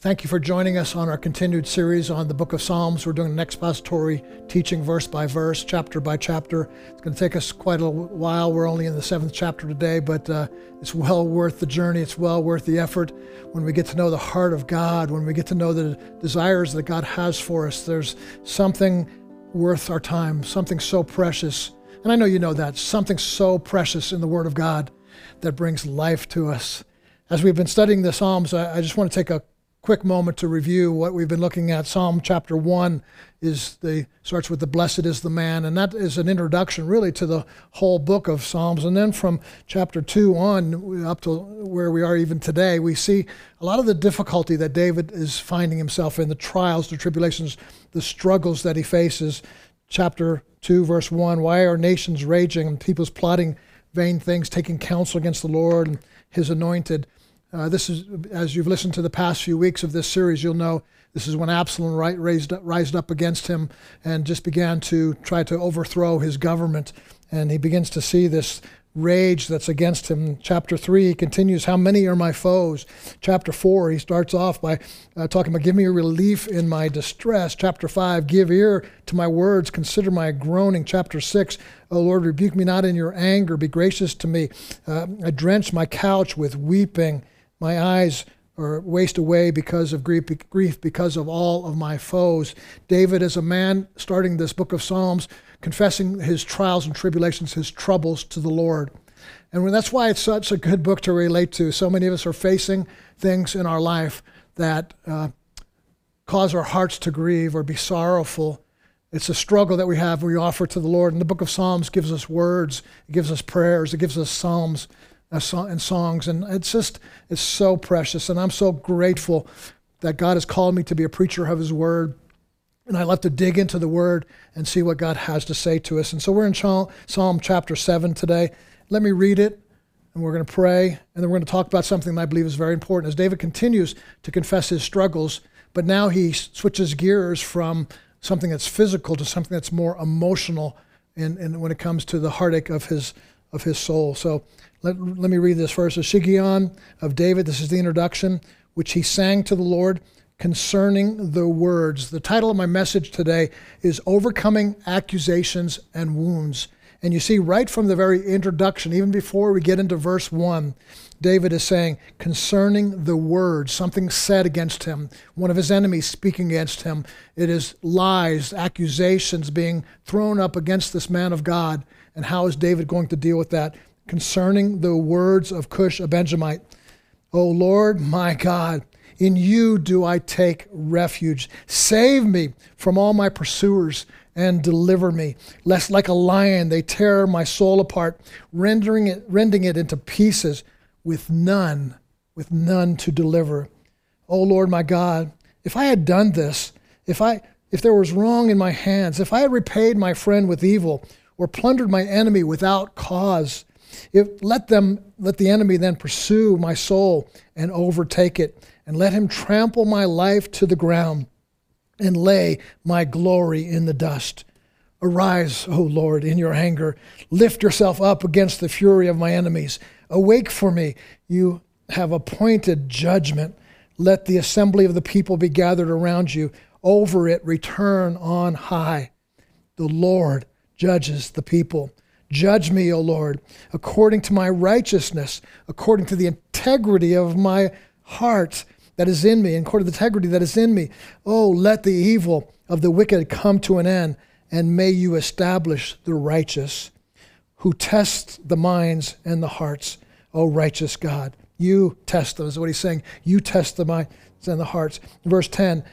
Thank you for joining us on our continued series on the book of Psalms. We're doing an expository teaching verse by verse, chapter by chapter. It's going to take us quite a while. We're only in the seventh chapter today, but uh, it's well worth the journey. It's well worth the effort when we get to know the heart of God, when we get to know the desires that God has for us. There's something worth our time, something so precious. And I know you know that, something so precious in the Word of God that brings life to us. As we've been studying the Psalms, I, I just want to take a quick moment to review what we've been looking at. Psalm chapter 1 is the starts with the blessed is the man and that is an introduction really to the whole book of Psalms. And then from chapter 2 on up to where we are even today we see a lot of the difficulty that David is finding himself in the trials the tribulations the struggles that he faces. Chapter 2 verse 1 why are nations raging and people's plotting vain things taking counsel against the Lord and his anointed uh, this is, as you've listened to the past few weeks of this series, you'll know this is when Absalom right, raised, up against him and just began to try to overthrow his government. And he begins to see this rage that's against him. Chapter 3, he continues, How many are my foes? Chapter 4, he starts off by uh, talking about, Give me relief in my distress. Chapter 5, Give ear to my words, consider my groaning. Chapter 6, O Lord, rebuke me not in your anger, be gracious to me. Uh, I drench my couch with weeping. My eyes are waste away because of grief, grief because of all of my foes. David is a man starting this book of Psalms, confessing his trials and tribulations, his troubles to the Lord. And that's why it's such a good book to relate to. So many of us are facing things in our life that uh, cause our hearts to grieve or be sorrowful. It's a struggle that we have, we offer to the Lord. And the book of Psalms gives us words, it gives us prayers, it gives us psalms and songs. And it's just, it's so precious. And I'm so grateful that God has called me to be a preacher of His Word. And I love to dig into the Word and see what God has to say to us. And so we're in Psalm chapter 7 today. Let me read it, and we're going to pray, and then we're going to talk about something that I believe is very important. As David continues to confess his struggles, but now he switches gears from something that's physical to something that's more emotional in, in when it comes to the heartache of his, of his soul. So let, let me read this verse. A Shiggaion of David, this is the introduction, which he sang to the Lord concerning the words. The title of my message today is Overcoming Accusations and Wounds. And you see, right from the very introduction, even before we get into verse 1, David is saying, concerning the words, something said against him, one of his enemies speaking against him. It is lies, accusations being thrown up against this man of God. And how is David going to deal with that? Concerning the words of Cush, a Benjamite. O Lord my God, in you do I take refuge. Save me from all my pursuers and deliver me, lest like a lion they tear my soul apart, rendering it, rending it into pieces with none, with none to deliver. O Lord my God, if I had done this, if I if there was wrong in my hands, if I had repaid my friend with evil, or plundered my enemy without cause, if, let them let the enemy then pursue my soul and overtake it, and let him trample my life to the ground and lay my glory in the dust. Arise, O Lord, in your anger. Lift yourself up against the fury of my enemies. Awake for me. You have appointed judgment. Let the assembly of the people be gathered around you. Over it, return on high. The Lord judges the people. Judge me, O Lord, according to my righteousness, according to the integrity of my heart that is in me, and according to the integrity that is in me. Oh, let the evil of the wicked come to an end, and may you establish the righteous, who test the minds and the hearts, O righteous God. You test them, is what he's saying. You test the minds and the hearts. Verse 10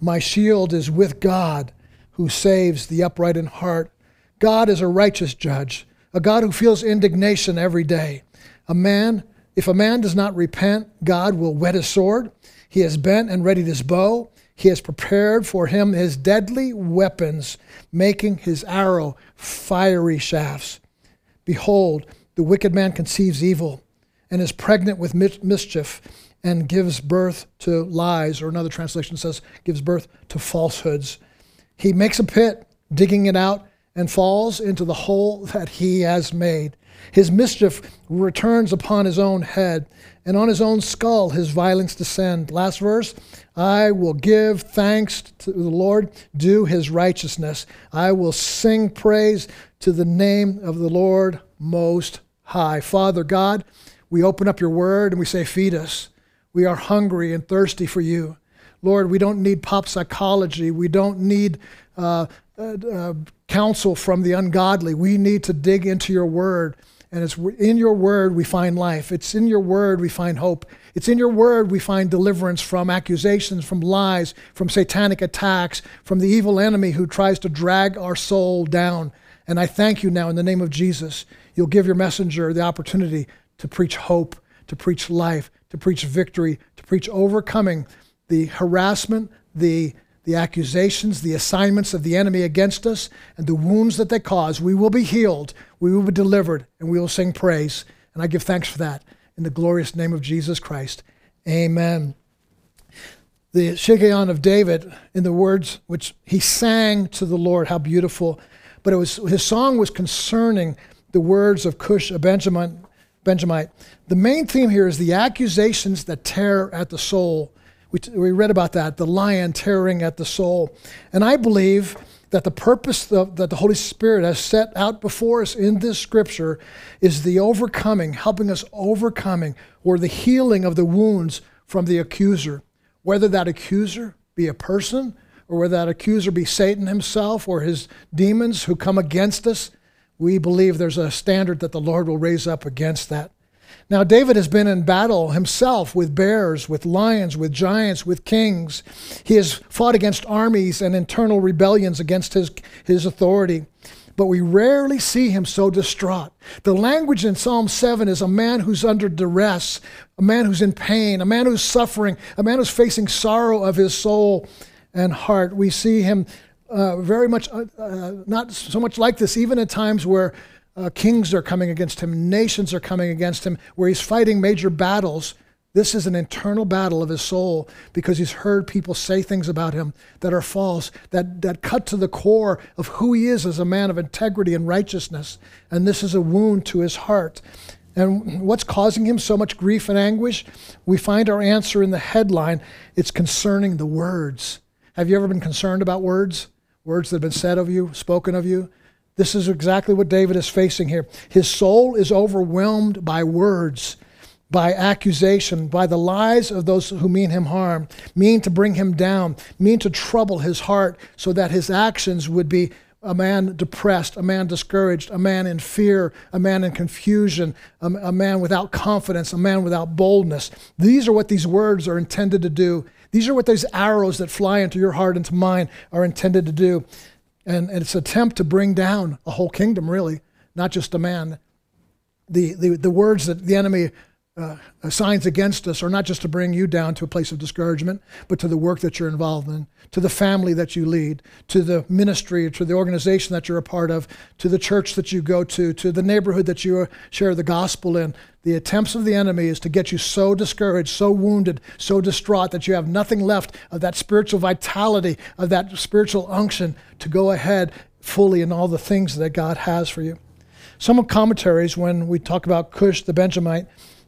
My shield is with God, who saves the upright in heart. God is a righteous judge, a God who feels indignation every day. A man, if a man does not repent, God will whet his sword. He has bent and readied his bow. He has prepared for him his deadly weapons, making his arrow fiery shafts. Behold, the wicked man conceives evil and is pregnant with mischief and gives birth to lies, or another translation says, gives birth to falsehoods. He makes a pit, digging it out, and falls into the hole that he has made. His mischief returns upon his own head, and on his own skull his violence descend. Last verse I will give thanks to the Lord, do his righteousness. I will sing praise to the name of the Lord Most High. Father God, we open up your word and we say, Feed us. We are hungry and thirsty for you. Lord, we don't need pop psychology. We don't need uh, uh, uh, counsel from the ungodly. We need to dig into your word. And it's in your word we find life. It's in your word we find hope. It's in your word we find deliverance from accusations, from lies, from satanic attacks, from the evil enemy who tries to drag our soul down. And I thank you now in the name of Jesus. You'll give your messenger the opportunity to preach hope, to preach life, to preach victory, to preach overcoming the harassment, the, the accusations, the assignments of the enemy against us, and the wounds that they cause. We will be healed, we will be delivered, and we will sing praise. And I give thanks for that in the glorious name of Jesus Christ. Amen. The Shiggaion of David, in the words which he sang to the Lord, how beautiful. But it was his song was concerning the words of Cush, a Benjamin, Benjamite. The main theme here is the accusations that tear at the soul. We, we read about that, the lion tearing at the soul. And I believe that the purpose that the Holy Spirit has set out before us in this scripture is the overcoming, helping us overcoming, or the healing of the wounds from the accuser. Whether that accuser be a person, or whether that accuser be Satan himself or his demons who come against us, we believe there's a standard that the Lord will raise up against that. Now, David has been in battle himself with bears, with lions, with giants, with kings. He has fought against armies and internal rebellions against his, his authority. But we rarely see him so distraught. The language in Psalm 7 is a man who's under duress, a man who's in pain, a man who's suffering, a man who's facing sorrow of his soul and heart. We see him uh, very much, uh, uh, not so much like this, even at times where uh, kings are coming against him, nations are coming against him, where he's fighting major battles. This is an internal battle of his soul because he's heard people say things about him that are false, that, that cut to the core of who he is as a man of integrity and righteousness. And this is a wound to his heart. And what's causing him so much grief and anguish? We find our answer in the headline. It's concerning the words. Have you ever been concerned about words? Words that have been said of you, spoken of you? This is exactly what David is facing here. His soul is overwhelmed by words, by accusation, by the lies of those who mean him harm, mean to bring him down, mean to trouble his heart so that his actions would be a man depressed, a man discouraged, a man in fear, a man in confusion, a, a, man without confidence, a man without boldness. These are what these words are intended to do. These are what these arrows that fly into your heart, into mine, are intended to do. And, and it's attempt to bring down a whole kingdom, really, not just a man. The, the, the words that the enemy uh, assigns against us are not just to bring you down to a place of discouragement, but to the work that you're involved in, to the family that you lead, to the ministry, to the organization that you're a part of, to the church that you go to, to the neighborhood that you share the gospel in. The attempts of the enemy is to get you so discouraged, so wounded, so distraught that you have nothing left of that spiritual vitality, of that spiritual unction to go ahead fully in all the things that God has for you. Some commentaries, when we talk about Cush the Benjamite,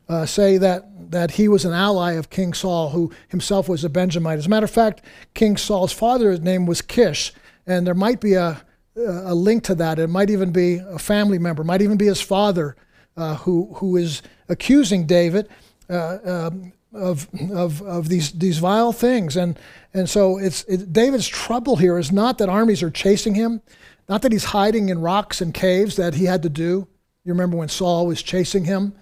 uh, say that, that he was an ally of King Saul, who himself was a Benjamite. As a matter of fact, King Saul's father's name was Kish, and there might be a, a link to that. It might even be a family member, might even be his father uh, who, who is accusing David uh, um, of, of, of these, these vile things. And, and so it's, it, David's trouble here is not that armies are chasing him, not that he's hiding in rocks and caves that he had to do. You remember when Saul was chasing him?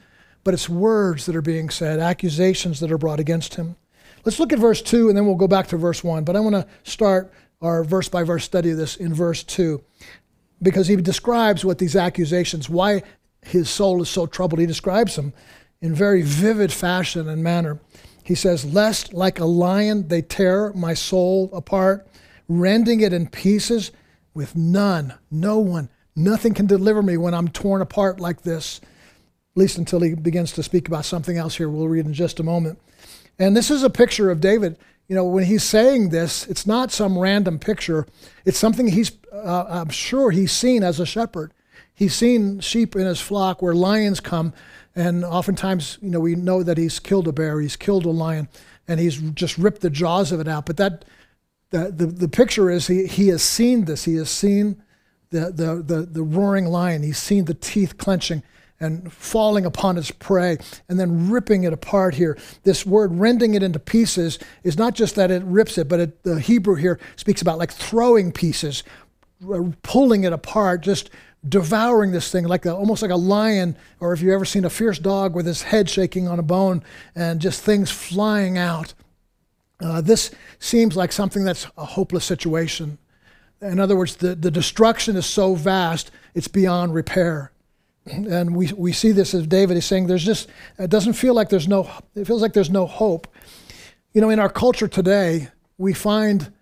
But it's words that are being said, accusations that are brought against him. Let's look at verse 2 and then we'll go back to verse 1. But I want to start our verse by verse study of this in verse 2 because he describes what these accusations, why his soul is so troubled. He describes them in very vivid fashion and manner. He says, Lest like a lion they tear my soul apart, rending it in pieces, with none, no one, nothing can deliver me when I'm torn apart like this at least until he begins to speak about something else here we'll read in just a moment. And this is a picture of David. You know, when he's saying this, it's not some random picture. It's something he's, uh, I'm sure he's seen as a shepherd. he's seen sheep in his flock where lions come, and oftentimes, you know, we know that he's killed a bear, he's killed a lion, and he's just ripped the jaws of it out. But that, the, the, the picture is he, he has seen this. He has seen the, the, the, the roaring lion. He's seen the teeth clenching and falling upon its prey and then ripping it apart here. This word rending it into pieces is not just that it rips it, but it, the Hebrew here speaks about like throwing pieces, pulling it apart, just devouring this thing like a, almost like a lion, or if you've ever seen a fierce dog with his head shaking on a bone and just things flying out. Uh, this seems like something that's a hopeless situation. In other words, the, the destruction is so vast, it's beyond repair. And we, we see this as David is saying, there's just, it doesn't feel like there's no, it feels like there's no hope. You know, in our culture today, we find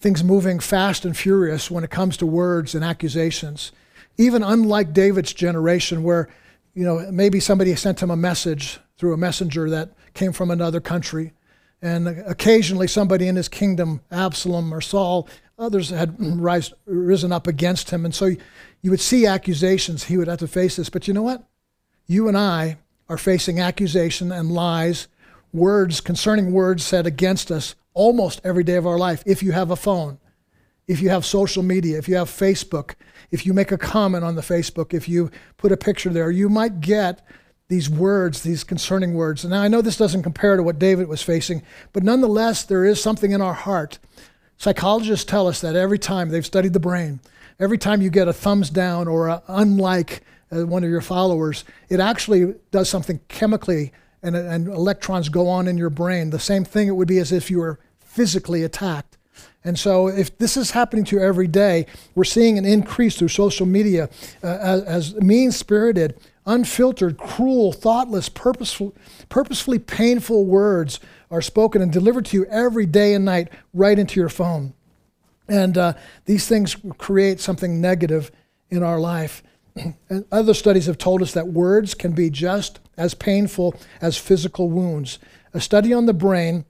things moving fast and furious when it comes to words and accusations even unlike David's generation, where you know maybe somebody sent him a message through a messenger that came from another country, and occasionally somebody in his kingdom, Absalom or Saul, others had rise, risen up against him, and so you would see accusations. He would have to face this, but you know what? You and I are facing accusation and lies, words concerning words said against us almost every day of our life. If you have a phone, if you have social media, if you have Facebook, if you make a comment on the Facebook, if you put a picture there, you might get these words, these concerning words. Now, I know this doesn't compare to what David was facing, but nonetheless, there is something in our heart. Psychologists tell us that every time they've studied the brain, every time you get a thumbs down or a unlike uh, one of your followers, it actually does something chemically, and, and electrons go on in your brain. The same thing it would be as if you were physically attacked. And so, if this is happening to you every day, we're seeing an increase through social media uh, as, as mean spirited, unfiltered, cruel, thoughtless, purposeful, purposefully painful words are spoken and delivered to you every day and night right into your phone. And uh, these things create something negative in our life. And other studies have told us that words can be just as painful as physical wounds. A study on the brain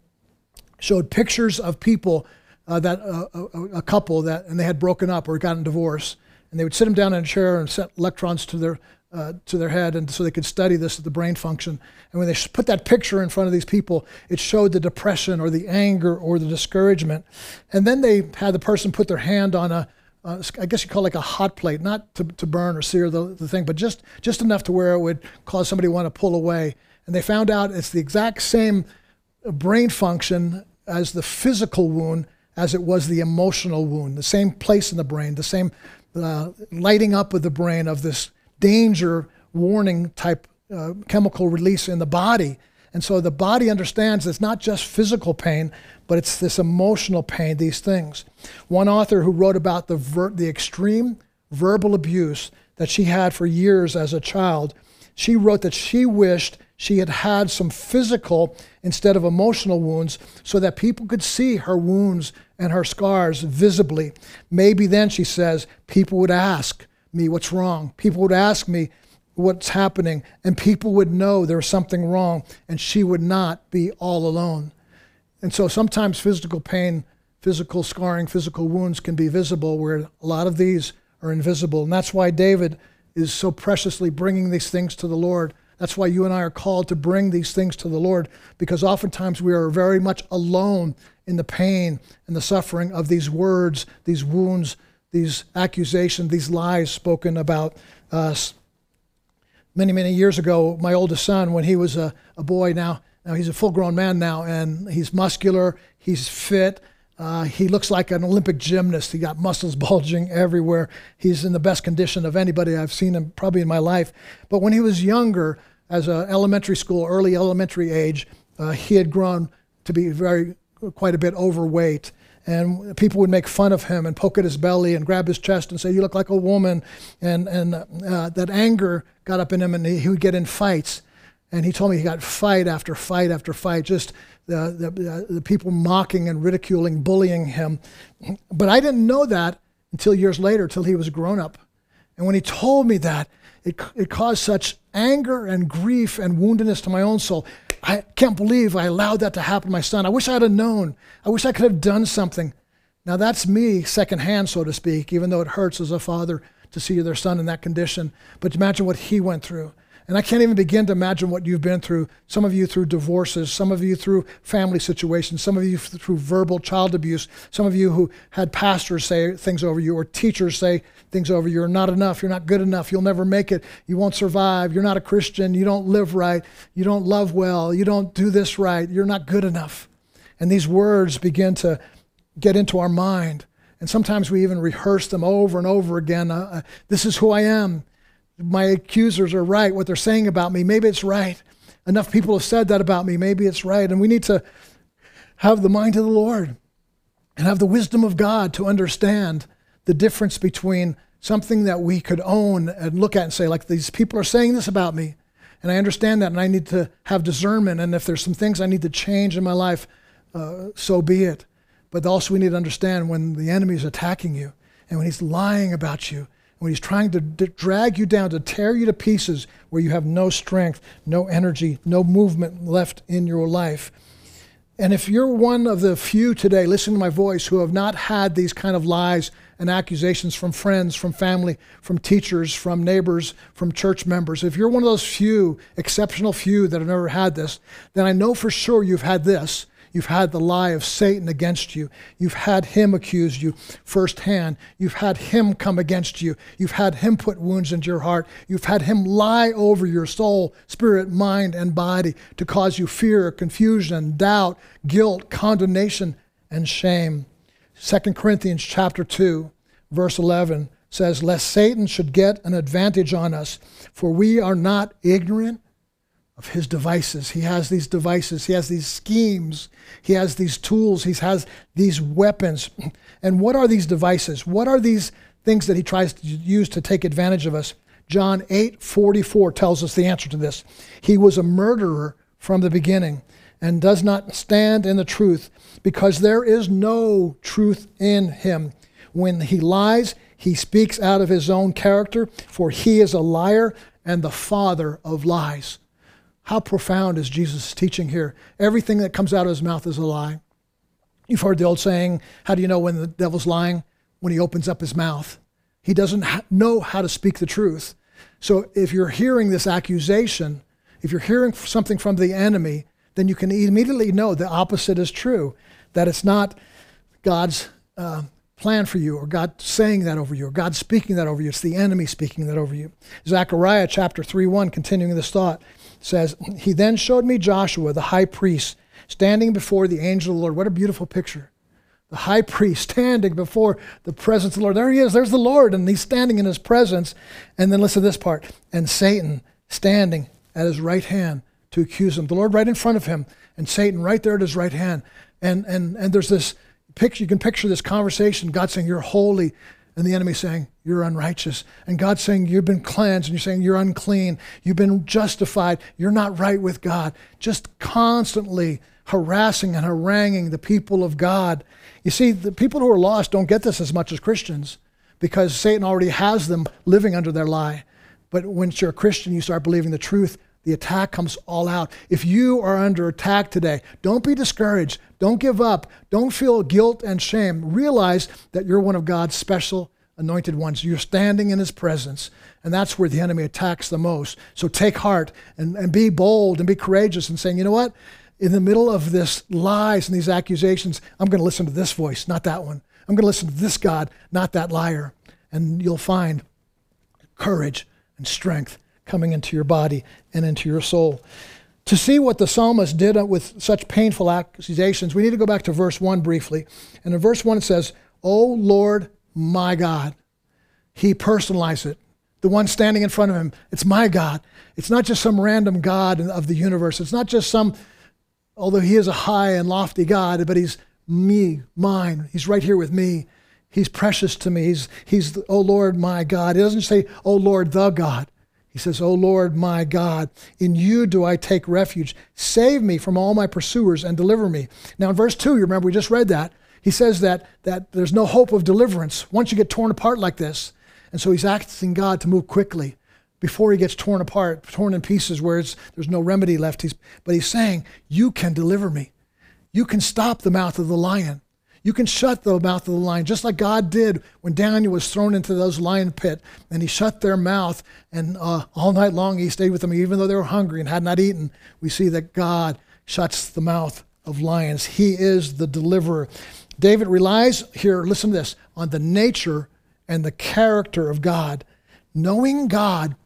showed pictures of people uh, that uh, a, a, couple that and they had broken up or gotten divorced, and they would sit them down in a chair and set electrons to their uh, to their head, and so they could study this the brain function. And when they put that picture in front of these people, it showed the depression or the anger or the discouragement. And then they had the person put their hand on a uh, I guess you call it like a hot plate, not to, to burn or sear the, the thing, but just, just enough to where it would cause somebody to want to pull away. And they found out it's the exact same brain function as the physical wound as it was the emotional wound, the same place in the brain, the same uh, lighting up of the brain of this danger warning type uh, chemical release in the body. And so the body understands it's not just physical pain, but it's this emotional pain, these things. One author who wrote about the, ver- the extreme verbal abuse that she had for years as a child, she wrote that she wished she had had some physical instead of emotional wounds so that people could see her wounds and her scars visibly. Maybe then, she says, people would ask me what's wrong. People would ask me what's happening, and people would know there was something wrong, and she would not be all alone. And so sometimes physical pain, physical scarring, physical wounds can be visible, where a lot of these are invisible. And that's why David is so preciously bringing these things to the Lord that's why you and I are called to bring these things to the Lord, because oftentimes we are very much alone in the pain and the suffering of these words, these wounds, these accusations, these lies spoken about us. Many, many years ago, my oldest son, when he was a, a boy, now, now he's a full grown man now, and he's muscular, he's fit, uh, he looks like an Olympic gymnast. He got muscles bulging everywhere. He's in the best condition of anybody I've seen him probably in my life. But when he was younger, as an elementary school, early elementary age, uh, he had grown to be very, quite a bit overweight. And people would make fun of him and poke at his belly and grab his chest and say, You look like a woman. And, and uh, that anger got up in him and he, he would get in fights. And he told me he got fight after fight after fight, just the, the, the people mocking and ridiculing, bullying him. But I didn't know that until years later, till he was grown up. And when he told me that, it, it caused such anger and grief and woundedness to my own soul. I can't believe I allowed that to happen to my son. I wish I'd have known. I wish I could have done something. Now, that's me secondhand, so to speak, even though it hurts as a father to see their son in that condition. But imagine what he went through. And I can't even begin to imagine what you've been through. Some of you through divorces, some of you through family situations, some of you through verbal child abuse, some of you who had pastors say things over you or teachers say things over you. You're not enough. You're not good enough. You'll never make it. You won't survive. You're not a Christian. You don't live right. You don't love well. You don't do this right. You're not good enough. And these words begin to get into our mind. And sometimes we even rehearse them over and over again. Uh, uh this is who I am my accusers are right, what they're saying about me, maybe it's right. Enough people have said that about me, maybe it's right. And we need to have the mind of the Lord and have the wisdom of God to understand the difference between something that we could own and look at and say, like, these people are saying this about me. And I understand that, and I need to have discernment. And if there's some things I need to change in my life, uh, so be it. But also, we need to understand when the enemy is attacking you and when he's lying about you when he's trying to d- drag you down, to tear you to pieces where you have no strength, no energy, no movement left in your life. And if you're one of the few today, listen to my voice, who have not had these kind of lies and accusations from friends, from family, from teachers, from neighbors, from church members, if you're one of those few, exceptional few that have never had this, then I know for sure you've had this You've had the lie of Satan against you. You've had him accuse you firsthand. You've had him come against you. You've had him put wounds into your heart. You've had him lie over your soul, spirit, mind, and body to cause you fear, confusion, doubt, guilt, condemnation, and shame. 2 Corinthians chapter 2, verse 11 says, Lest Satan should get an advantage on us, for we are not ignorant of his devices. He has these devices, he has these schemes, he has these tools, he has these weapons. And what are these devices? What are these things that he tries to use to take advantage of us? John 8 44 tells us the answer to this. He was a murderer from the beginning and does not stand in the truth because there is no truth in him. When he lies, he speaks out of his own character, for he is a liar and the father of lies. How profound is Jesus' teaching here? Everything that comes out of his mouth is a lie. You've heard the old saying, How do you know when the devil's lying? When he opens up his mouth. He doesn't ha- know how to speak the truth. So if you're hearing this accusation, if you're hearing something from the enemy, then you can immediately know the opposite is true, that it's not God's uh, plan for you or God saying that over you or God speaking that over you. It's the enemy speaking that over you. Zechariah chapter 3 1, continuing this thought says, He then showed me Joshua, the high priest, standing before the angel of the Lord. What a beautiful picture. The high priest standing before the presence of the Lord. There he is, there's the Lord, and he's standing in his presence. And then listen to this part. And Satan standing at his right hand to accuse him. The Lord right in front of him, and Satan right there at his right hand. And and and there's this picture, you can picture this conversation, God saying, You're holy, and the enemy saying, You're unrighteous. And God saying, You've been cleansed. And you're saying, You're unclean. You've been justified. You're not right with God. Just constantly harassing and haranguing the people of God. You see, the people who are lost don't get this as much as Christians because Satan already has them living under their lie. But once you're a Christian, you start believing the truth. The attack comes all out. If you are under attack today, don't be discouraged. Don't give up. Don't feel guilt and shame. Realize that you're one of God's special anointed ones. You're standing in his presence, and that's where the enemy attacks the most. So take heart and, and be bold and be courageous and saying, you know what? In the middle of this lies and these accusations, I'm going to listen to this voice, not that one. I'm going to listen to this God, not that liar. And you'll find courage and strength coming into your body and into your soul. To see what the psalmist did with such painful accusations, we need to go back to verse 1 briefly. And in verse 1 it says, O Lord my God. He personalized it. The one standing in front of him, it's my God. It's not just some random God of the universe. It's not just some, although he is a high and lofty God, but he's me, mine. He's right here with me. He's precious to me. He's, he's oh Lord, my God. He doesn't say, oh Lord, the God. He says, O Lord my God, in you do I take refuge. Save me from all my pursuers and deliver me. Now, in verse 2, you remember we just read that. He says that, that there's no hope of deliverance once you get torn apart like this. And so he's asking God to move quickly before he gets torn apart, torn in pieces where there's no remedy left. He's, but he's saying, You can deliver me. You can stop the mouth of the lion. You can shut the mouth of the lion, just like God did when Daniel was thrown into those lion pit, and he shut their mouth, and uh, all night long he stayed with them, even though they were hungry and had not eaten. We see that God shuts the mouth of lions. He is the deliverer. David relies here, listen to this, on the nature and the character of God. Knowing God,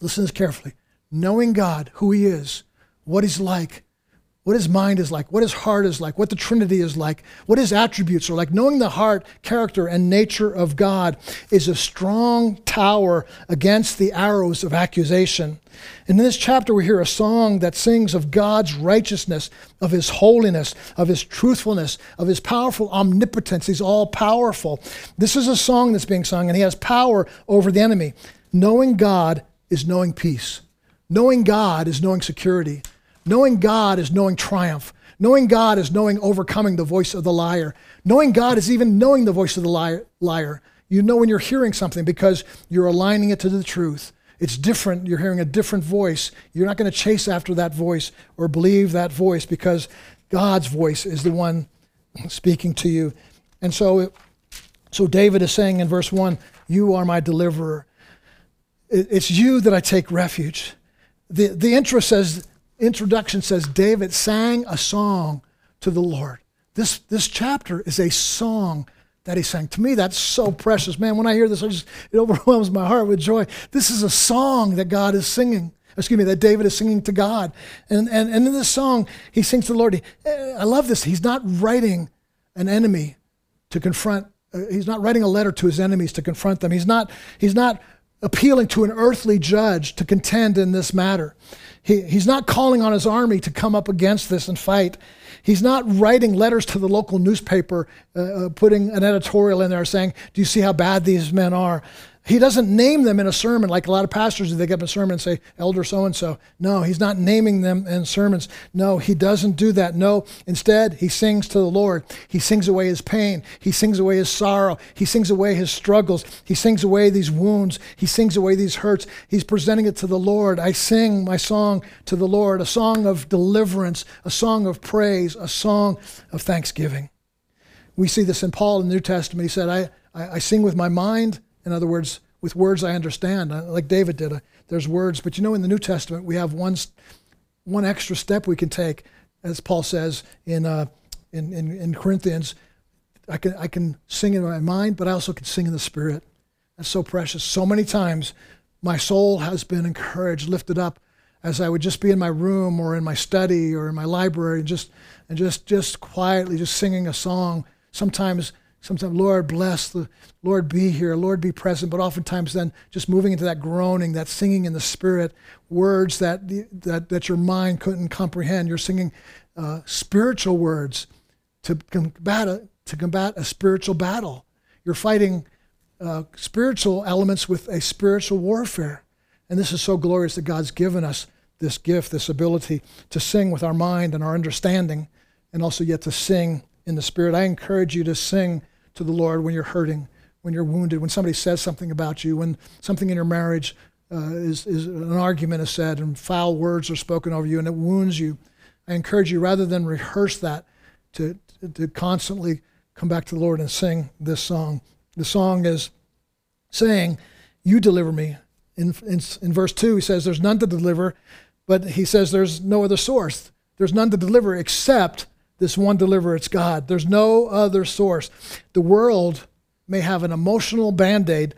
listen to this carefully, knowing God, who He is, what He's like, what his mind is like, what his heart is like, what the Trinity is like, what his attributes are like. Knowing the heart, character, and nature of God is a strong tower against the arrows of accusation. And in this chapter, we hear a song that sings of God's righteousness, of his holiness, of his truthfulness, of his powerful omnipotence. He's all powerful. This is a song that's being sung, and he has power over the enemy. Knowing God is knowing peace, knowing God is knowing security. Knowing God is knowing triumph. Knowing God is knowing overcoming the voice of the liar. Knowing God is even knowing the voice of the liar. liar. You know when you're hearing something because you're aligning it to the truth. It's different. You're hearing a different voice. You're not going to chase after that voice or believe that voice because God's voice is the one speaking to you. And so, so David is saying in verse 1, You are my deliverer. It's you that I take refuge. The, the intro says, introduction says David sang a song to the Lord. This, this chapter is a song that he sang. To me, that's so precious. Man, when I hear this, I just, it overwhelms my heart with joy. This is a song that God is singing. Excuse me, that David is singing to God. And, and, and in this song, he sings to the Lord. He, I love this. He's not writing an enemy to confront, uh, he's not writing a letter to his enemies to confront them. He's not, he's not appealing to an earthly judge to contend in this matter. He, he's not calling on his army to come up against this and fight. He's not writing letters to the local newspaper, uh, uh, putting an editorial in there saying, Do you see how bad these men are? He doesn't name them in a sermon like a lot of pastors do. They get up a sermon and say, Elder so and so. No, he's not naming them in sermons. No, he doesn't do that. No, instead, he sings to the Lord. He sings away his pain. He sings away his sorrow. He sings away his struggles. He sings away these wounds. He sings away these hurts. He's presenting it to the Lord. I sing my song to the Lord, a song of deliverance, a song of praise, a song of thanksgiving. We see this in Paul in the New Testament. He said, I, I, I sing with my mind in other words, with words I understand, like David did. There's words, but you know, in the New Testament, we have one, one extra step we can take, as Paul says in, uh, in, in, in Corinthians. I can, I can sing in my mind, but I also can sing in the Spirit. That's so precious. So many times, my soul has been encouraged, lifted up, as I would just be in my room or in my study or in my library, and just and just just quietly just singing a song. Sometimes Sometimes, Lord, bless the Lord, be here, Lord, be present. But oftentimes, then just moving into that groaning, that singing in the spirit, words that that that your mind couldn't comprehend. You're singing uh, spiritual words to combat a, to combat a spiritual battle. You're fighting uh, spiritual elements with a spiritual warfare, and this is so glorious that God's given us this gift, this ability to sing with our mind and our understanding, and also yet to sing in the spirit. I encourage you to sing to the Lord when you're hurting, when you're wounded, when somebody says something about you, when something in your marriage uh, is, is an argument is said and foul words are spoken over you and it wounds you. I encourage you, rather than rehearse that, to, to constantly come back to the Lord and sing this song. The song is saying, You deliver me. In, in, in verse 2, he says, There's none to deliver, but he says there's no other source. There's none to deliver except this one deliverer, it's God. There's no other source. The world may have an emotional band aid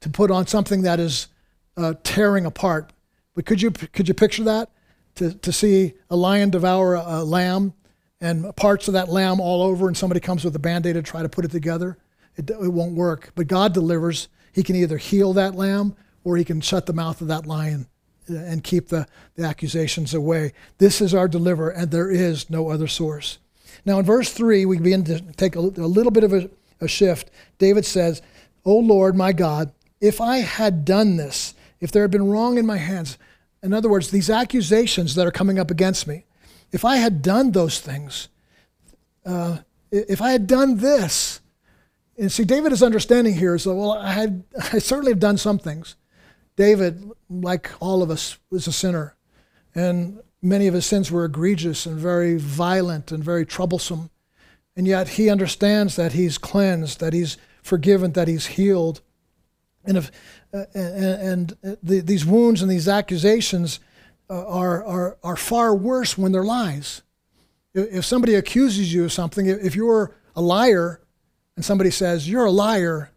to put on something that is uh, tearing apart. But could you, could you picture that? To, to see a lion devour a, a lamb and parts of that lamb all over, and somebody comes with a band aid to try to put it together? It, it won't work. But God delivers. He can either heal that lamb or he can shut the mouth of that lion and keep the, the accusations away. This is our deliverer, and there is no other source. Now, in verse 3, we begin to take a, a little bit of a, a shift. David says, O Lord, my God, if I had done this, if there had been wrong in my hands, in other words, these accusations that are coming up against me, if I had done those things, uh, if I had done this, and see, David is understanding here is that, well, I, had, I certainly have done some things. David, like all of us, was a sinner. And many of his sins were egregious and very violent and very troublesome. And yet he understands that he's cleansed, that he's forgiven, that he's healed. And, if, uh, and, and the, these wounds and these accusations uh, are, are, are far worse when they're lies. If somebody accuses you of something, if you're a liar and somebody says, You're a liar,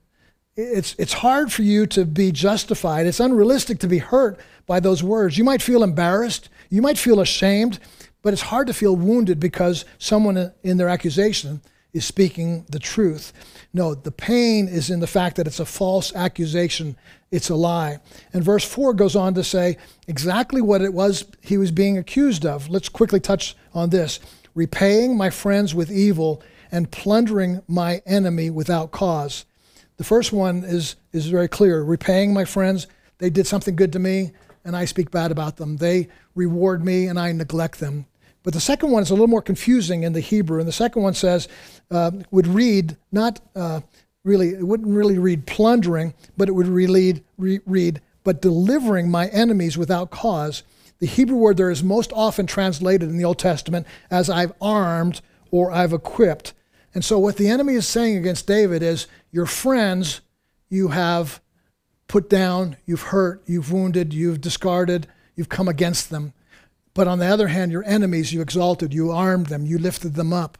it's, it's hard for you to be justified. It's unrealistic to be hurt by those words. You might feel embarrassed, you might feel ashamed, but it's hard to feel wounded because someone in their accusation is speaking the truth. No, the pain is in the fact that it's a false accusation, it's a lie. And verse 4 goes on to say exactly what it was he was being accused of. Let's quickly touch on this repaying my friends with evil and plundering my enemy without cause. The first one is, is very clear repaying my friends. They did something good to me, and I speak bad about them. They reward me, and I neglect them. But the second one is a little more confusing in the Hebrew. And the second one says, uh, would read, not uh, really, it wouldn't really read plundering, but it would read, read, but delivering my enemies without cause. The Hebrew word there is most often translated in the Old Testament as I've armed or I've equipped. And so, what the enemy is saying against David is, Your friends you have put down, you've hurt, you've wounded, you've discarded, you've come against them. But on the other hand, your enemies you exalted, you armed them, you lifted them up.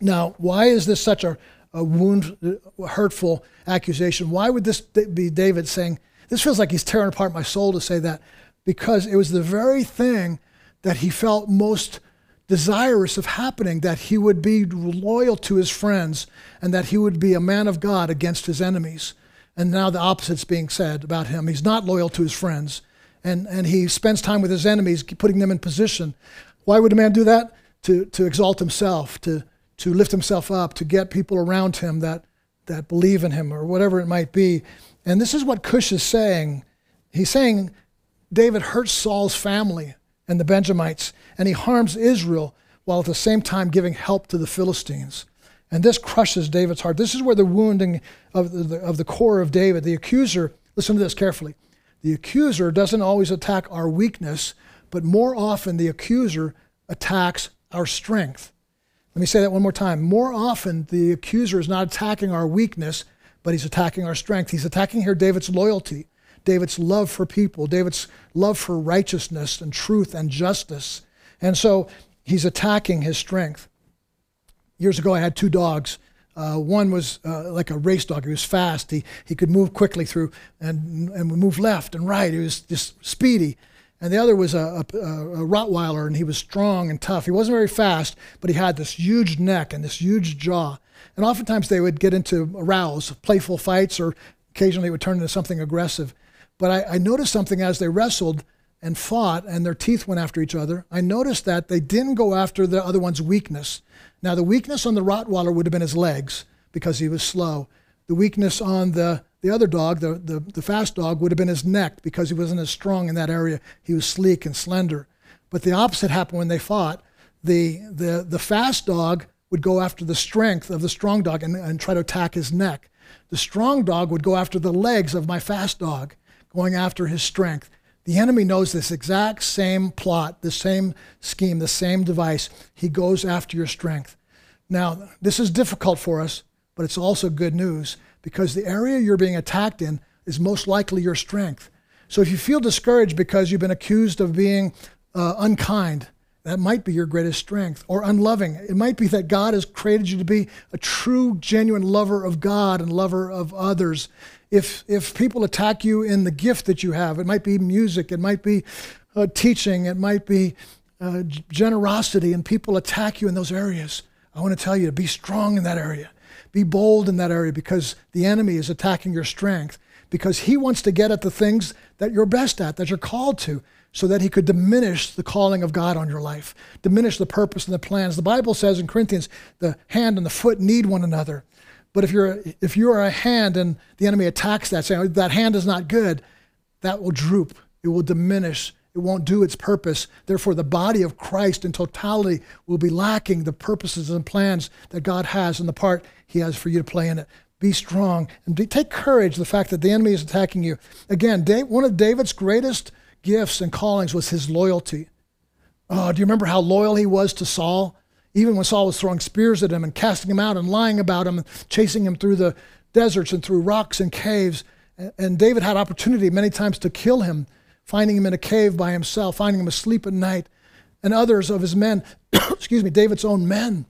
Now, why is this such a, a wound, hurtful accusation? Why would this be David saying, This feels like he's tearing apart my soul to say that? Because it was the very thing that he felt most desirous of happening that he would be loyal to his friends and that he would be a man of God against his enemies. And now the opposite's being said about him. He's not loyal to his friends and, and he spends time with his enemies, putting them in position. Why would a man do that? To, to exalt himself, to, to lift himself up, to get people around him that, that believe in him or whatever it might be. And this is what Cush is saying. He's saying David hurts Saul's family and the Benjamites, and he harms Israel while at the same time giving help to the Philistines. And this crushes David's heart. This is where the wounding of the, of the core of David, the accuser, listen to this carefully. The accuser doesn't always attack our weakness, but more often the accuser attacks our strength. Let me say that one more time. More often, the accuser is not attacking our weakness, but he's attacking our strength. He's attacking here David's loyalty. David's love for people, David's love for righteousness and truth and justice. And so he's attacking his strength. Years ago, I had two dogs. Uh, one was uh, like a race dog. He was fast. He, he could move quickly through and, and move left and right. He was just speedy. And the other was a, a, a, Rottweiler, and he was strong and tough. He wasn't very fast, but he had this huge neck and this huge jaw. And oftentimes they would get into rows, playful fights, or occasionally it would turn into something aggressive. But I, I noticed something as they wrestled and fought and their teeth went after each other. I noticed that they didn't go after the other one's weakness. Now, the weakness on the Rottweiler would have been his legs because he was slow. The weakness on the, the other dog, the, the, the fast dog, would have been his neck because he wasn't as strong in that area. He was sleek and slender. But the opposite happened when they fought. The, the, the fast dog would go after the strength of the strong dog and, and try to attack his neck. The strong dog would go after the legs of my fast dog going after his strength. The enemy knows this exact same plot, the same scheme, the same device. He goes after your strength. Now, this is difficult for us, but it's also good news because the area you're being attacked in is most likely your strength. So if you feel discouraged because you've been accused of being uh, unkind, that might be your greatest strength. Or unloving. It might be that God has created you to be a true, genuine lover of God and lover of others if if people attack you in the gift that you have, it might be music, it might be uh, teaching, it might be uh, generosity, and people attack you in those areas. I want to tell you to be strong in that area, be bold in that area, because the enemy is attacking your strength, because he wants to get at the things that you're best at, that you're called to, so that he could diminish the calling of God on your life, diminish the purpose and the plans. The Bible says in Corinthians, the hand and the foot need one another. But if you're if you are a hand and the enemy attacks that, saying oh, that hand is not good, that will droop. It will diminish. It won't do its purpose. Therefore, the body of Christ in totality will be lacking the purposes and plans that God has and the part He has for you to play in it. Be strong and be, take courage. The fact that the enemy is attacking you. Again, Dave, one of David's greatest gifts and callings was his loyalty. Oh, do you remember how loyal he was to Saul? Even when Saul was throwing spears at him and casting him out and lying about him and chasing him through the deserts and through rocks and caves. And David had opportunity many times to kill him, finding him in a cave by himself, finding him asleep at night. And others of his men, excuse me, David's own men,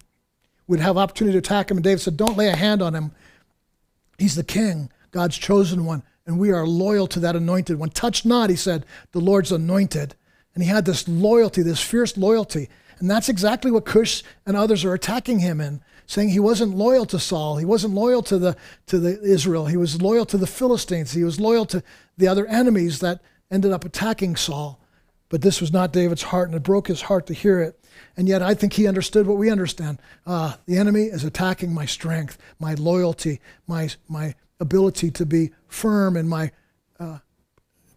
would have opportunity to attack him. And David said, Don't lay a hand on him. He's the king, God's chosen one, and we are loyal to that anointed one. Touch not, he said, the Lord's anointed. And he had this loyalty, this fierce loyalty. And that's exactly what Cush and others are attacking him in, saying he wasn't loyal to Saul. He wasn't loyal to the to the Israel. He was loyal to the Philistines. He was loyal to the other enemies that ended up attacking Saul. But this was not David's heart, and it broke his heart to hear it. And yet I think he understood what we understand. Uh, the enemy is attacking my strength, my loyalty, my, my ability to be firm in my uh,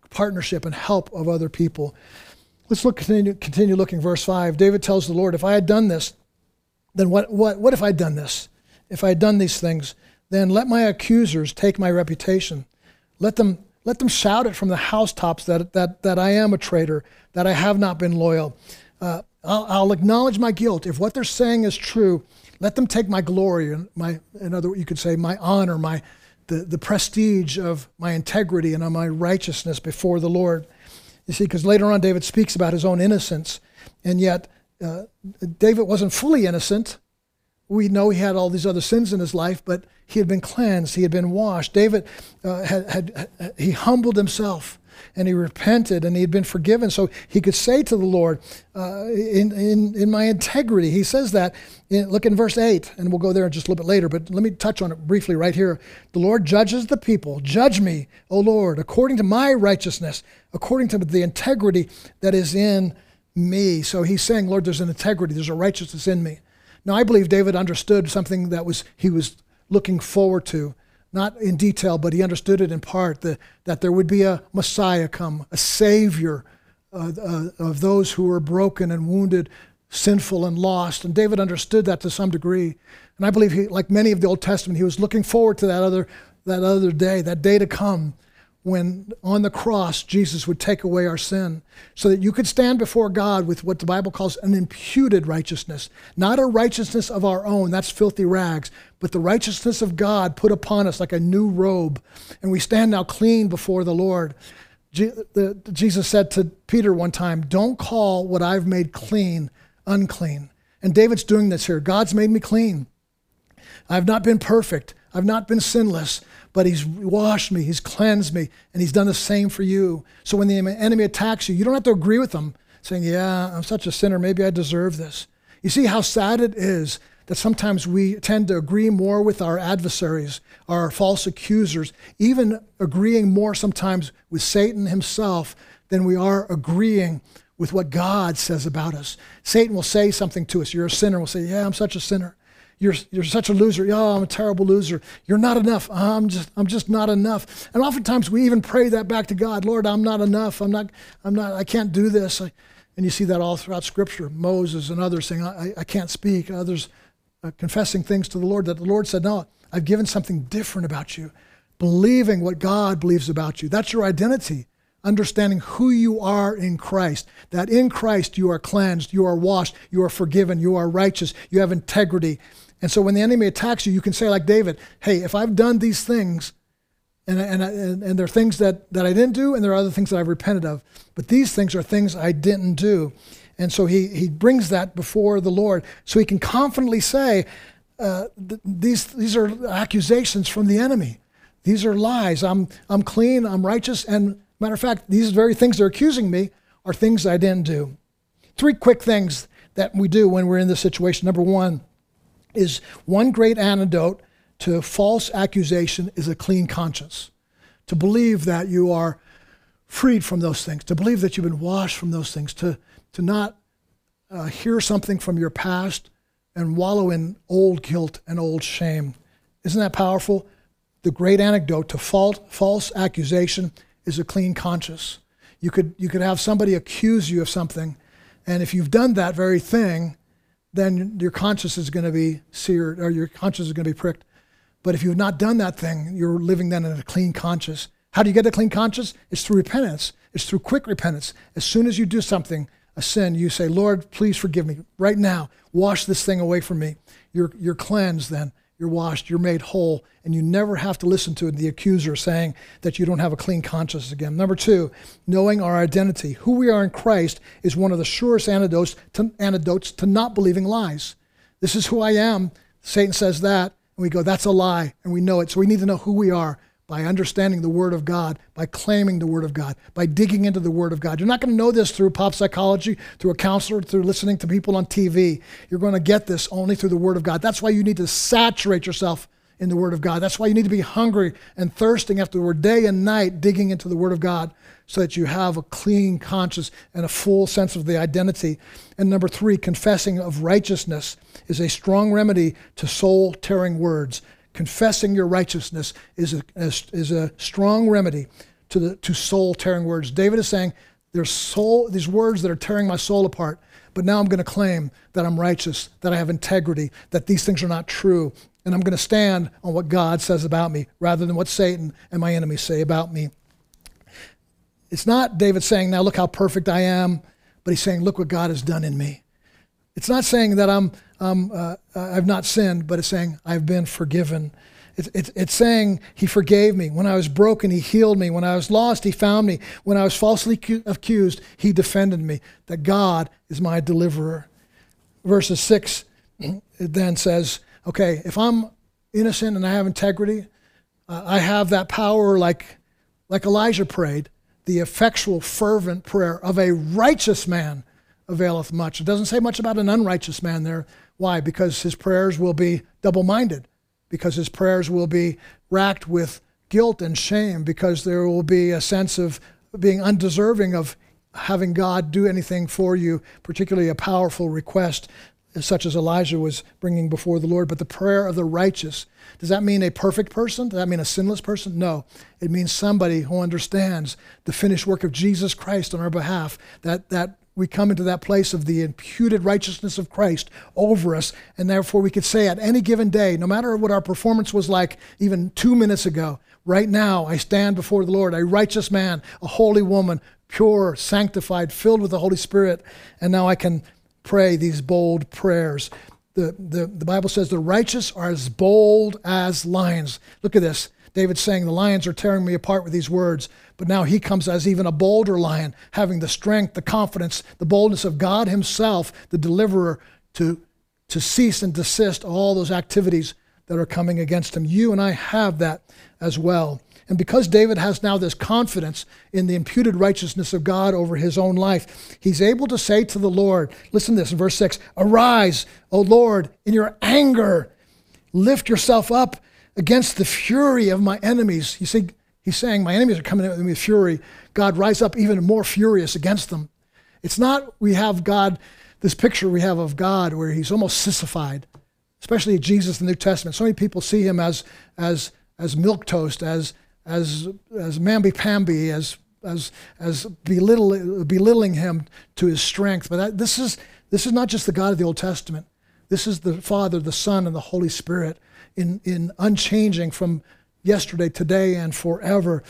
partnership and help of other people. Let's look continue, continue looking verse 5. David tells the Lord, if I had done this, then what, what, what if I'd done this? If I had done these things, then let my accusers take my reputation. Let them, let them shout it from the housetops that, that, that I am a traitor, that I have not been loyal. Uh, I'll, I'll, acknowledge my guilt. If what they're saying is true, let them take my glory and my, in other words you could say, my honor, my, the, the prestige of my integrity and of my righteousness before the Lord. You see, because later on David speaks about his own innocence, and yet uh, David wasn't fully innocent. We know he had all these other sins in his life, but he had been cleansed, he had been washed. David uh, had, had, he humbled himself and he repented and he had been forgiven. So he could say to the Lord, uh, in, in, in my integrity, he says that. In, look in verse 8, and we'll go there just a little bit later, but let me touch on it briefly right here. The Lord judges the people. Judge me, O Lord, according to my righteousness, according to the integrity that is in me. So he's saying, Lord, there's an integrity, there's a righteousness in me. Now, I believe David understood something that was he was looking forward to not in detail, but he understood it in part, that, that there would be a Messiah come, a Savior uh, uh, of those who were broken and wounded, sinful and lost. And David understood that to some degree. And I believe, he, like many of the Old Testament, he was looking forward to that other, that other day, that day to come when on the cross Jesus would take away our sin so that you could stand before God with what the Bible calls an imputed righteousness, not a righteousness of our own, that's filthy rags, but the righteousness of God put upon us like a new robe. And we stand now clean before the Lord. Jesus said to Peter one time, Don't call what I've made clean unclean. And David's doing this here. God's made me clean. I've not been perfect. I've not been sinless, but he's washed me, he's cleansed me, and he's done the same for you. So when the enemy attacks you, you don't have to agree with them, saying, Yeah, I'm such a sinner, maybe I deserve this. You see how sad it is that sometimes we tend to agree more with our adversaries, our false accusers, even agreeing more sometimes with Satan himself than we are agreeing with what God says about us. Satan will say something to us. You're a sinner. We'll say, Yeah, I'm such a sinner. You're, you're such a loser. Oh, I'm a terrible loser. You're not enough. I'm just, I'm just not enough. And oftentimes we even pray that back to God. Lord, I'm not enough. I'm not, I'm not, I can't do this. I, and you see that all throughout Scripture. Moses and others saying, I, I can't speak. Others uh, confessing things to the Lord that the Lord said, No, I've given something different about you. Believing what God believes about you. That's your identity understanding who you are in Christ, that in Christ you are cleansed, you are washed, you are forgiven, you are righteous, you have integrity, and so when the enemy attacks you, you can say, like David, hey, if I've done these things, and, and, and, and there are things that, that I didn't do, and there are other things that I've repented of, but these things are things I didn't do. And so he, he brings that before the Lord so he can confidently say, uh, th- these, these are accusations from the enemy. These are lies. I'm, I'm clean, I'm righteous, and matter of fact, these very things they're accusing me are things I didn't do. Three quick things that we do when we're in this situation. Number one, is one great antidote to false accusation is a clean conscience. To believe that you are freed from those things, to believe that you've been washed from those things, to, to not uh, hear something from your past and wallow in old guilt and old shame. Isn't that powerful? The great antidote to fault, false accusation is a clean conscience. You could, you could have somebody accuse you of something, and if you've done that very thing, then your conscience is going to be seared or your conscience is going to be pricked. But if you've not done that thing, you're living then in a clean conscience. How do you get a clean conscience? It's through repentance. It's through quick repentance. As soon as you do something a sin, you say, Lord, please forgive me right now. Wash this thing away from me. You're, you're cleansed then. You're washed. You're made whole. And you never have to listen to the accuser saying that you don't have a clean conscience again. Number two, knowing our identity. Who we are in Christ is one of the surest antidotes to, antidotes to not believing lies. This is who I am. Satan says that. And we go, that's a lie. And we know it. So we need to know who we are by understanding the Word of God, by claiming the Word of God, by digging into the Word of God. You're not going to know this through pop psychology, through a counselor, through listening to people on TV. You're going to get this only through the Word of God. That's why you need to saturate yourself in the Word of God. That's why you need to be hungry and thirsting after the Word day and night, digging into the Word of God so that you have a clean conscience and a full sense of the identity. And number three, confessing of righteousness is a strong remedy to soul tearing words confessing your righteousness is a, is a strong remedy to, the, to soul tearing words. David is saying, there's soul, these words that are tearing my soul apart, but now I'm going to claim that I'm righteous, that I have integrity, that these things are not true, and I'm going to stand on what God says about me rather than what Satan and my enemies say about me. It's not David saying, now look how perfect I am, but he's saying, look what God has done in me. It's not saying that I'm, um, uh, I've not sinned, but it's saying I've been forgiven. It's, it's, it's saying He forgave me. When I was broken, He healed me. When I was lost, He found me. When I was falsely accused, He defended me. That God is my deliverer. Verses 6 it then says, okay, if I'm innocent and I have integrity, uh, I have that power like, like Elijah prayed, the effectual, fervent prayer of a righteous man availeth much. It doesn't say much about an unrighteous man there. Why? Because his prayers will be double minded, because his prayers will be racked with guilt and shame, because there will be a sense of being undeserving of having God do anything for you, particularly a powerful request such as Elijah was bringing before the Lord. But the prayer of the righteous, does that mean a perfect person? Does that mean a sinless person? No. It means somebody who understands the finished work of Jesus Christ on our behalf, that, that we come into that place of the imputed righteousness of Christ over us. And therefore, we could say at any given day, no matter what our performance was like even two minutes ago, right now I stand before the Lord, a righteous man, a holy woman, pure, sanctified, filled with the Holy Spirit. And now I can pray these bold prayers. The, the, the Bible says the righteous are as bold as lions. Look at this. David's saying, The lions are tearing me apart with these words. But now he comes as even a bolder lion, having the strength, the confidence, the boldness of God Himself, the deliverer, to, to cease and desist all those activities that are coming against him. You and I have that as well. And because David has now this confidence in the imputed righteousness of God over his own life, he's able to say to the Lord, listen to this in verse 6 Arise, O Lord, in your anger, lift yourself up against the fury of my enemies. You see, he's saying, My enemies are coming at me with fury. God, rise up even more furious against them. It's not we have God, this picture we have of God where he's almost sissified, especially Jesus in the New Testament. So many people see him as, as, as milk toast, as, as, as mamby-pamby, as, as, as belittle, belittling him to his strength. But that, this, is, this is not just the God of the Old Testament. This is the Father, the Son, and the Holy Spirit in, in unchanging from yesterday, today, and forever.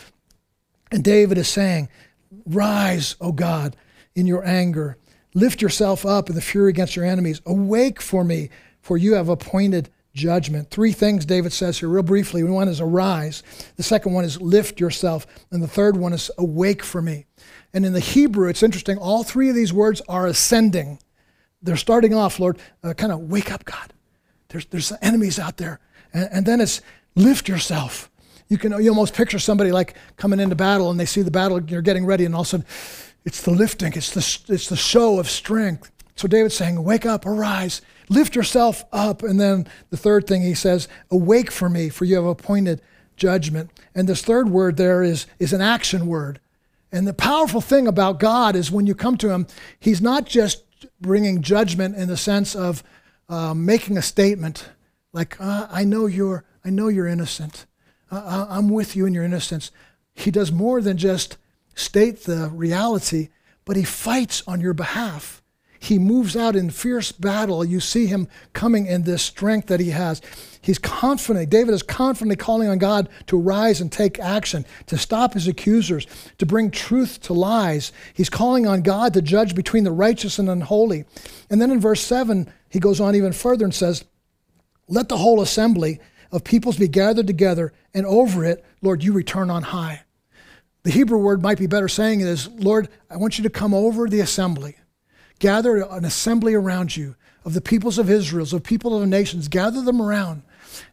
And David is saying, Rise, O God, in your anger. Lift yourself up in the fury against your enemies. Awake for me, for you have appointed judgment. Three things David says here, real briefly. One is arise, the second one is lift yourself, and the third one is awake for me. And in the Hebrew, it's interesting, all three of these words are ascending. They're starting off, Lord, uh, kind of wake up, God. There's, there's enemies out there. And, and then it's lift yourself. You can you almost picture somebody like coming into battle and they see the battle, you're getting ready, and all of a sudden it's the lifting, it's the, it's the show of strength. So David's saying, Wake up, arise, lift yourself up. And then the third thing he says, Awake for me, for you have appointed judgment. And this third word there is, is an action word. And the powerful thing about God is when you come to him, he's not just bringing judgment in the sense of uh, making a statement like uh, I know you're I know you're innocent. Uh, I'm with you in your innocence. He does more than just state the reality, but he fights on your behalf. He moves out in fierce battle. You see him coming in this strength that he has. He's confident. David is confidently calling on God to rise and take action, to stop his accusers, to bring truth to lies. He's calling on God to judge between the righteous and unholy. And then in verse 7, he goes on even further and says, Let the whole assembly of peoples be gathered together, and over it, Lord, you return on high. The Hebrew word might be better saying it is, Lord, I want you to come over the assembly. Gather an assembly around you of the peoples of Israel, of people of the nations. Gather them around.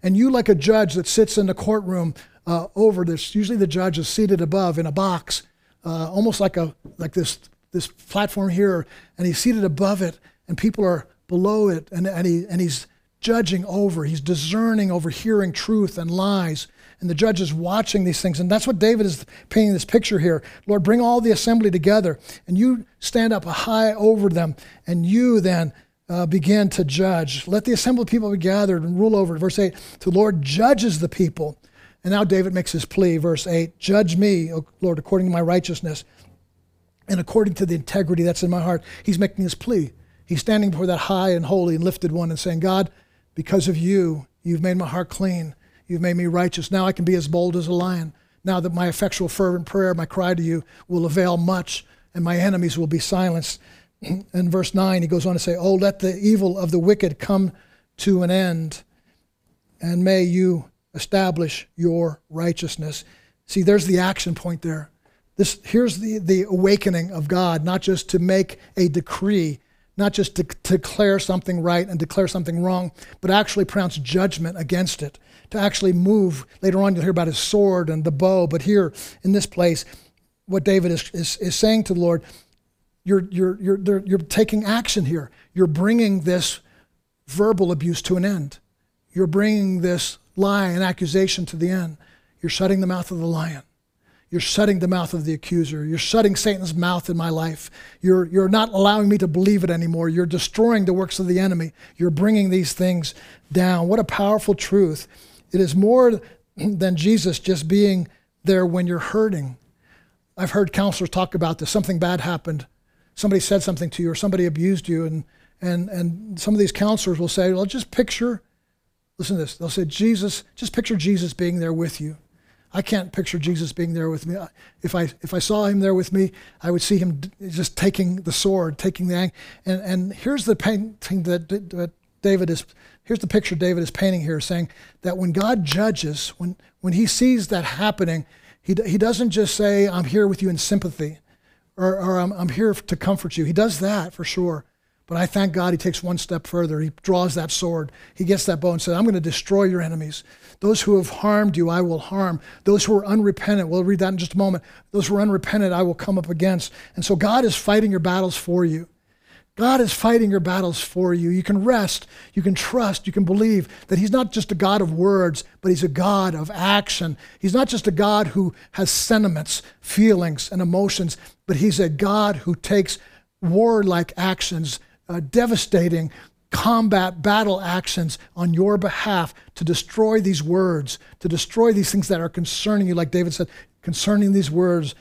And you, like a judge that sits in the courtroom uh, over this, usually the judge is seated above in a box, uh, almost like a like this this platform here, and he's seated above it, and people are below it, and, and he and he's judging over, he's discerning over hearing truth and lies. And the judge is watching these things. And that's what David is painting this picture here. Lord, bring all the assembly together, and you stand up high over them, and you then uh, begin to judge. Let the assembly people be gathered and rule over. Verse 8, the Lord judges the people. And now David makes his plea, verse 8 Judge me, O Lord, according to my righteousness and according to the integrity that's in my heart. He's making his plea. He's standing before that high and holy and lifted one and saying, God, because of you, you've made my heart clean. You've made me righteous. Now I can be as bold as a lion. Now that my effectual, fervent prayer, my cry to you, will avail much, and my enemies will be silenced. In verse 9, he goes on to say, Oh, let the evil of the wicked come to an end, and may you establish your righteousness. See, there's the action point there. This, here's the, the awakening of God, not just to make a decree, not just to, to declare something right and declare something wrong, but actually pronounce judgment against it, to actually move. Later on, you'll hear about his sword and the bow, but here in this place, what David is, is, is saying to the Lord, you're, you're, you're, you're taking action here. You're bringing this verbal abuse to an end. You're bringing this lie and accusation to the end. You're shutting the mouth of the lion. You're shutting the mouth of the accuser. You're shutting Satan's mouth in my life. You're, you're not allowing me to believe it anymore. You're destroying the works of the enemy. You're bringing these things down. What a powerful truth. It is more than Jesus just being there when you're hurting. I've heard counselors talk about this. Something bad happened. Somebody said something to you or somebody abused you. And, and, and some of these counselors will say, well, just picture, listen to this. They'll say, Jesus, just picture Jesus being there with you. I can't picture Jesus being there with me. If I if I saw him there with me, I would see him just taking the sword, taking the and and here's the painting that, David is. Here's the picture David is painting here, saying that when God judges, when when He sees that happening, He He doesn't just say, "I'm here with you in sympathy," or, or I'm, I'm here to comfort you. He does that for sure. But I thank God he takes one step further. He draws that sword. He gets that bow and says, I'm going to destroy your enemies. Those who have harmed you, I will harm. Those who are unrepentant, we'll read that in just a moment. Those who are unrepentant, I will come up against. And so God is fighting your battles for you. God is fighting your battles for you. You can rest, you can trust, you can believe that He's not just a God of words, but He's a God of action. He's not just a God who has sentiments, feelings, and emotions, but He's a God who takes warlike actions, uh, devastating combat battle actions on your behalf to destroy these words, to destroy these things that are concerning you, like David said, concerning these words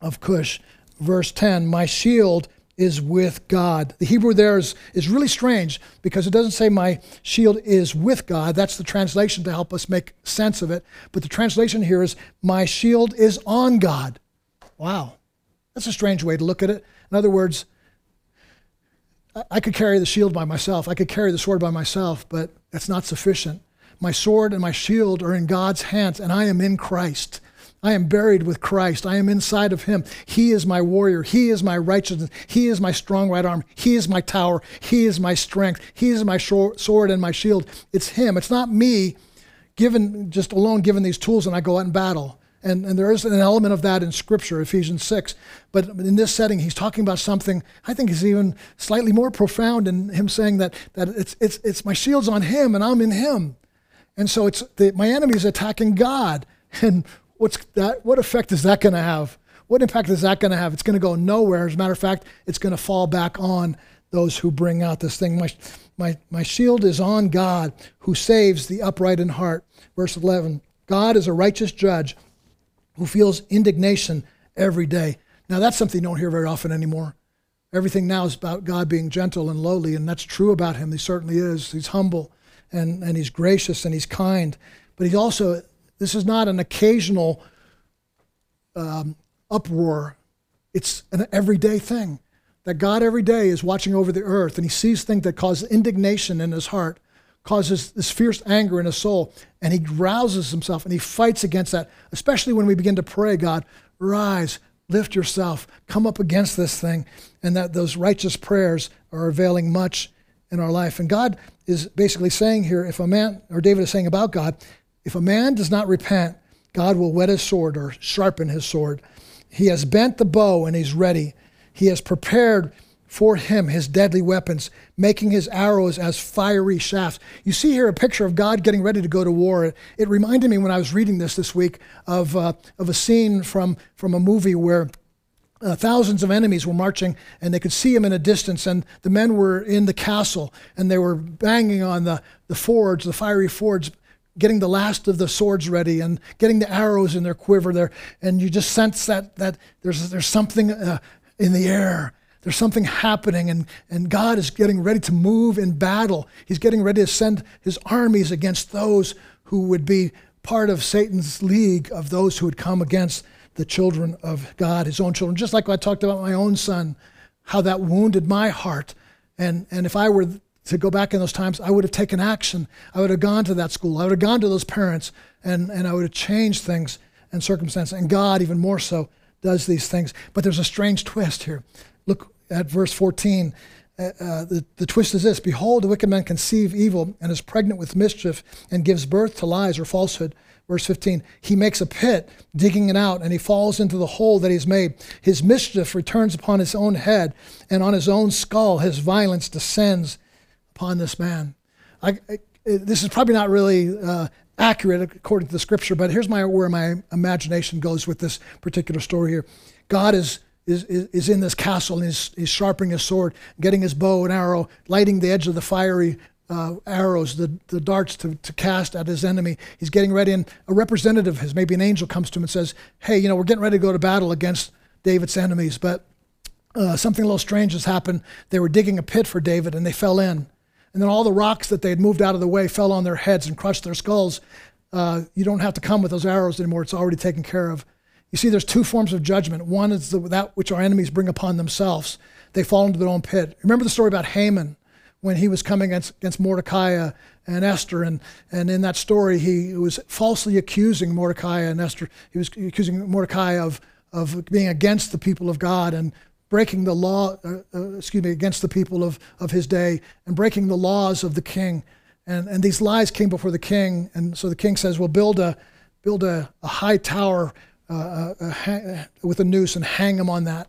of Cush. Verse 10 My shield is with God. The Hebrew there is, is really strange because it doesn't say my shield is with God. That's the translation to help us make sense of it. But the translation here is my shield is on God. Wow. That's a strange way to look at it. In other words, I could carry the shield by myself. I could carry the sword by myself, but that's not sufficient. My sword and my shield are in God's hands, and I am in Christ. I am buried with Christ. I am inside of Him. He is my warrior. He is my righteousness. He is my strong right arm. He is my tower. He is my strength. He is my sword and my shield. It's Him. It's not me given, just alone given these tools and I go out and battle. And, and there is an element of that in Scripture, Ephesians 6. But in this setting, he's talking about something I think is even slightly more profound in him saying that, that it's, it's, it's my shield's on him and I'm in him. And so it's the, my enemy is attacking God. And what's that, what effect is that going to have? What impact is that going to have? It's going to go nowhere. As a matter of fact, it's going to fall back on those who bring out this thing. My, my, my shield is on God who saves the upright in heart. Verse 11 God is a righteous judge who feels indignation every day. Now, that's something you don't hear very often anymore. everything now is about God being gentle and lowly, and that's true about him. He certainly is. He's humble and, and he's gracious and he's kind. But he's also, this is not an occasional um, uproar, it's an everyday thing. That God every day is watching over the earth and he sees things that cause indignation in his heart, causes this fierce anger in his soul, and he rouses himself and he fights against that, especially when we begin to pray, God, rise, lift yourself, come up against this thing, and that those righteous prayers are availing much in our life. And God is basically saying here if a man, or David is saying about God, if a man does not repent, God will whet his sword or sharpen his sword. He has bent the bow and he's ready. He has prepared for him his deadly weapons, making his arrows as fiery shafts. You see here a picture of God getting ready to go to war. It reminded me when I was reading this this week of, uh, of a scene from, from a movie where uh, thousands of enemies were marching and they could see him in a distance and the men were in the castle and they were banging on the, the forge the fiery forge getting the last of the swords ready and getting the arrows in their quiver there and you just sense that that there's there's something uh, in the air there's something happening and, and god is getting ready to move in battle he's getting ready to send his armies against those who would be part of satan's league of those who would come against the children of God, his own children. Just like I talked about my own son, how that wounded my heart. And, and if I were to go back in those times, I would have taken action. I would have gone to that school. I would have gone to those parents and, and I would have changed things and circumstances. And God, even more so, does these things. But there's a strange twist here. Look at verse 14. Uh, uh, the, the twist is this Behold, the wicked man conceive evil and is pregnant with mischief and gives birth to lies or falsehood. Verse 15, he makes a pit, digging it out, and he falls into the hole that he's made. His mischief returns upon his own head, and on his own skull his violence descends upon this man. I, I, this is probably not really uh, accurate according to the scripture, but here's my, where my imagination goes with this particular story here. God is, is, is in this castle and he's, he's sharpening his sword, getting his bow and arrow, lighting the edge of the fiery uh, arrows, the, the darts to, to cast at his enemy. He's getting ready, and a representative, his maybe an angel, comes to him and says, Hey, you know, we're getting ready to go to battle against David's enemies, but uh, something a little strange has happened. They were digging a pit for David, and they fell in. And then all the rocks that they had moved out of the way fell on their heads and crushed their skulls. Uh, you don't have to come with those arrows anymore, it's already taken care of. You see, there's two forms of judgment. One is the, that which our enemies bring upon themselves. They fall into their own pit. Remember the story about Haman when he was coming against, against Mordecai and Esther. And, and in that story, he was falsely accusing Mordecai and Esther. He was accusing Mordecai of, of being against the people of God and breaking the law, uh, uh, excuse me, against the people of, of his day and breaking the laws of the king. And, and these lies came before the king. And so the king says, well, build a, build a, a high tower uh, uh, uh with a noose and hang him on that.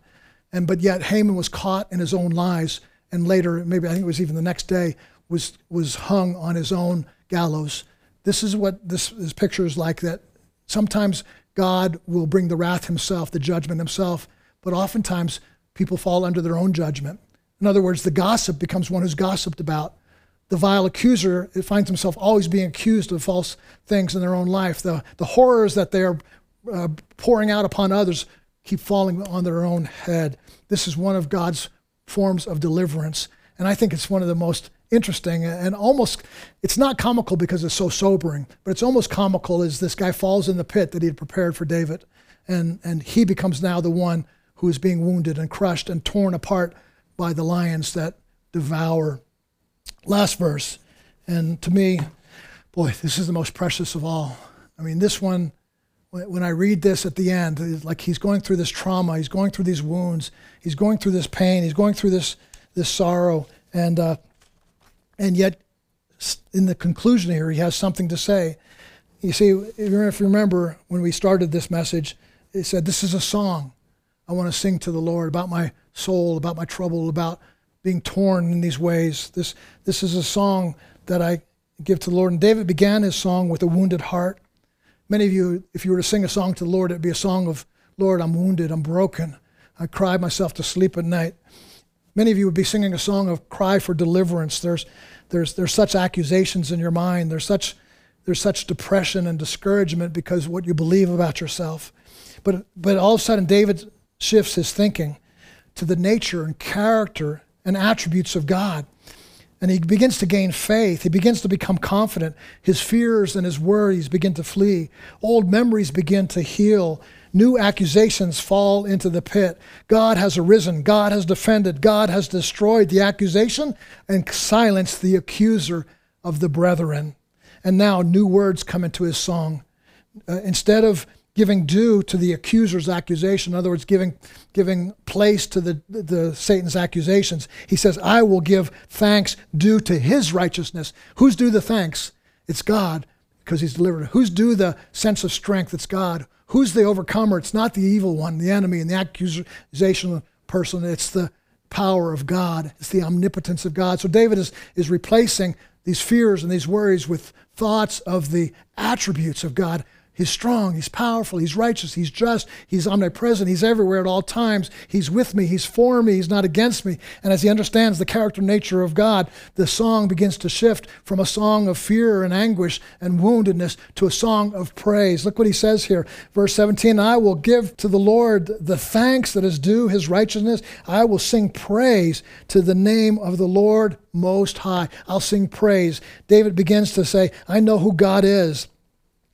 And, but yet Haman was caught in his own lies and later, maybe I think it was even the next day, was, was hung on his own gallows. This is what this, this picture is like that sometimes God will bring the wrath himself, the judgment himself, but oftentimes people fall under their own judgment. In other words, the gossip becomes one who's gossiped about. The vile accuser finds himself always being accused of false things in their own life. The, the horrors that they are uh, pouring out upon others keep falling on their own head. This is one of God's forms of deliverance. And I think it's one of the most interesting and almost, it's not comical because it's so sobering, but it's almost comical as this guy falls in the pit that he had prepared for David. And, and he becomes now the one who is being wounded and crushed and torn apart by the lions that devour. Last verse. And to me, boy, this is the most precious of all. I mean, this one when I read this at the end, like he's going through this trauma, he's going through these wounds, he's going through this pain, he's going through this this sorrow, and uh, and yet in the conclusion here, he has something to say. You see, if you remember when we started this message, he said, "This is a song I want to sing to the Lord about my soul, about my trouble, about being torn in these ways. This this is a song that I give to the Lord." And David began his song with a wounded heart. Many of you, if you were to sing a song to the Lord, it'd be a song of, Lord, I'm wounded, I'm broken. I cry myself to sleep at night. Many of you would be singing a song of cry for deliverance. There's, there's, there's such accusations in your mind. There's such, there's such depression and discouragement because what you believe about yourself. But, but all of a sudden, David shifts his thinking to the nature and character and attributes of God. And he begins to gain faith. He begins to become confident. His fears and his worries begin to flee. Old memories begin to heal. New accusations fall into the pit. God has arisen. God has defended. God has destroyed the accusation and silenced the accuser of the brethren. And now new words come into his song. Uh, instead of giving due to the accuser's accusation, in other words, giving, giving place to the, the Satan's accusations, he says, I will give thanks due to his righteousness. Who's due the thanks? It's God, because he's delivered. Who's due the sense of strength? It's God. Who's the overcomer? It's not the evil one, the enemy, and the accusation person. It's the power of God. It's the omnipotence of God. So David is, is replacing these fears and these worries with thoughts of the attributes of God He's strong, he's powerful, he's righteous, he's just, he's omnipresent, he's everywhere at all times. He's with me, he's for me, he's not against me. And as he understands the character nature of God, the song begins to shift from a song of fear and anguish and woundedness to a song of praise. Look what he says here, verse 17 I will give to the Lord the thanks that is due his righteousness. I will sing praise to the name of the Lord Most High. I'll sing praise. David begins to say, I know who God is.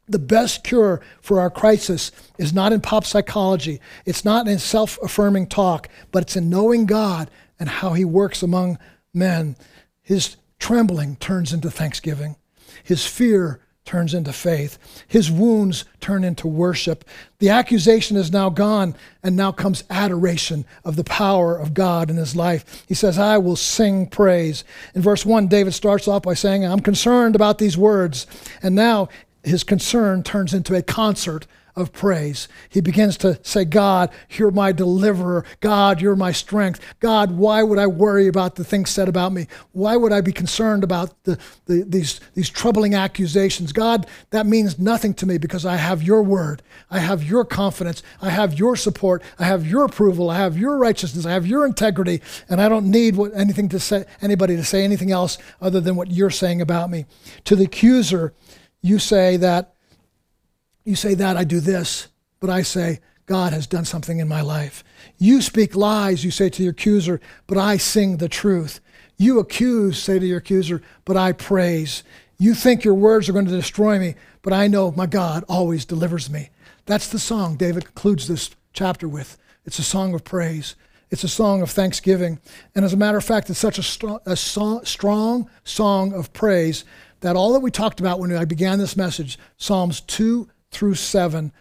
The best cure for our crisis is not in pop psychology, it's not in self affirming talk, but it's in knowing God and how He works among men. His trembling turns into thanksgiving, His fear turns into faith, His wounds turn into worship. The accusation is now gone, and now comes adoration of the power of God in His life. He says, I will sing praise. In verse 1, David starts off by saying, I'm concerned about these words. And now his concern turns into a concert of praise. He begins to say, God, you're my deliverer. God, you're my strength. God, why would I worry about the things said about me? Why would I be concerned about the, the, these, these troubling accusations? God, that means nothing to me because I have your word. I have your confidence. I have your support. I have your approval. I have your righteousness. I have your integrity. And I don't need what, anything to say, anybody to say anything else other than what you're saying about me. To the accuser, you say that you say that I do this, but I say God has done something in my life. You speak lies, you say to your accuser, but I sing the truth. You accuse, say to your accuser, but I praise. You think your words are going to destroy me, but I know my God always delivers me. That's the song David concludes this chapter with. It's a song of praise. It's a song of thanksgiving. And as a matter of fact, it's such a, strong, a strong song of praise that all that we talked about when I began this message, Psalms 2 through 7,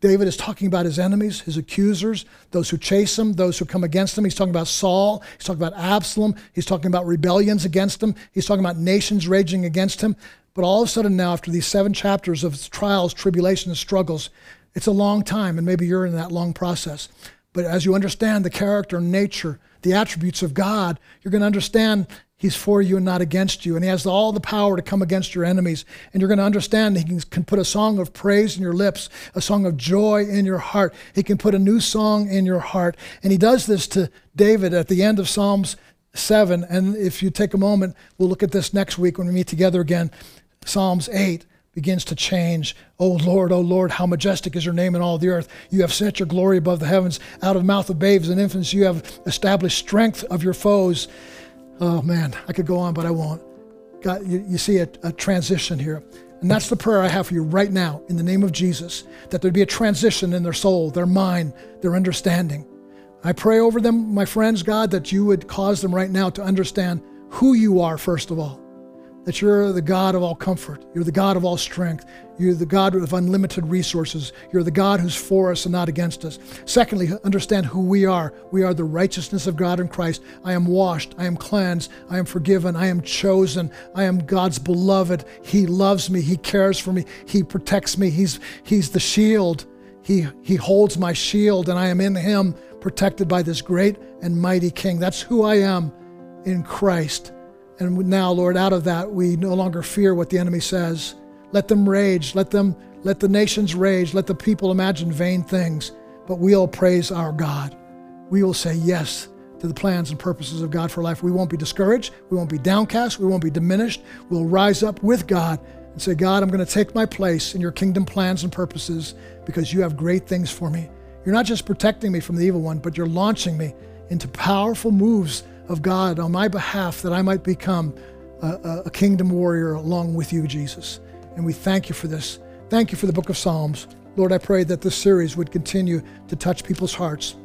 David is talking about his enemies, his accusers, those who chase him, those who come against him. He's talking about Saul. He's talking about Absalom. He's talking about rebellions against him. He's talking about nations raging against him. But all of a sudden, now, after these seven chapters of trials, tribulations, struggles, it's a long time, and maybe you're in that long process. But as you understand the character, nature, the attributes of God, you're going to understand He's for you and not against you. And He has all the power to come against your enemies. And you're going to understand He can put a song of praise in your lips, a song of joy in your heart. He can put a new song in your heart. And He does this to David at the end of Psalms 7. And if you take a moment, we'll look at this next week when we meet together again. Psalms 8 begins to change. Oh Lord, oh Lord, how majestic is your name in all the earth. You have set your glory above the heavens. Out of the mouth of babes and infants, you have established strength of your foes. Oh man, I could go on, but I won't. God, you, you see a, a transition here. And that's the prayer I have for you right now in the name of Jesus that there'd be a transition in their soul, their mind, their understanding. I pray over them, my friends, God, that you would cause them right now to understand who you are, first of all that you're the God of all comfort. You're the God of all strength. You're the God of unlimited resources. You're the God who's for us and not against us. Secondly, understand who we are. We are the righteousness of God in Christ. I am washed. I am cleansed. I am forgiven. I am chosen. I am God's beloved. He loves me. He cares for me. He protects me. He's, he's the shield. He, he holds my shield, and I am in Him, protected by this great and mighty King. That's who I am in Christ. And now, Lord, out of that, we no longer fear what the enemy says. Let them rage. Let them let the nations rage. Let the people imagine vain things. But we'll praise our God. We will say yes to the plans and purposes of God for life. We won't be discouraged. We won't be downcast. We won't be diminished. We'll rise up with God and say, God, I'm going to take my place in your kingdom plans and purposes because you have great things for me. You're not just protecting me from the evil one, but you're launching me into powerful moves of God on my behalf that I might become a, a kingdom warrior along with you, Jesus. And we thank you for this. Thank you for the book of Psalms. Lord, I pray that this series would continue to touch people's hearts.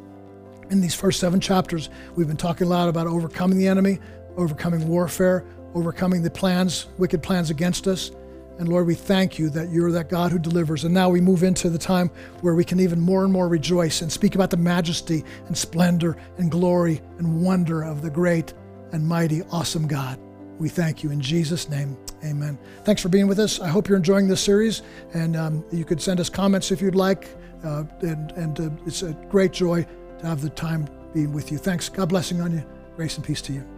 In these first seven chapters, we've been talking a lot about overcoming the enemy, overcoming warfare, overcoming the plans, wicked plans against us. And Lord, we thank you that you're that God who delivers. And now we move into the time where we can even more and more rejoice and speak about the majesty and splendor and glory and wonder of the great and mighty, awesome God. We thank you in Jesus' name. Amen. Thanks for being with us. I hope you're enjoying this series. And um, you could send us comments if you'd like. Uh, and and uh, it's a great joy to have the time being with you. Thanks. God blessing on you. Grace and peace to you.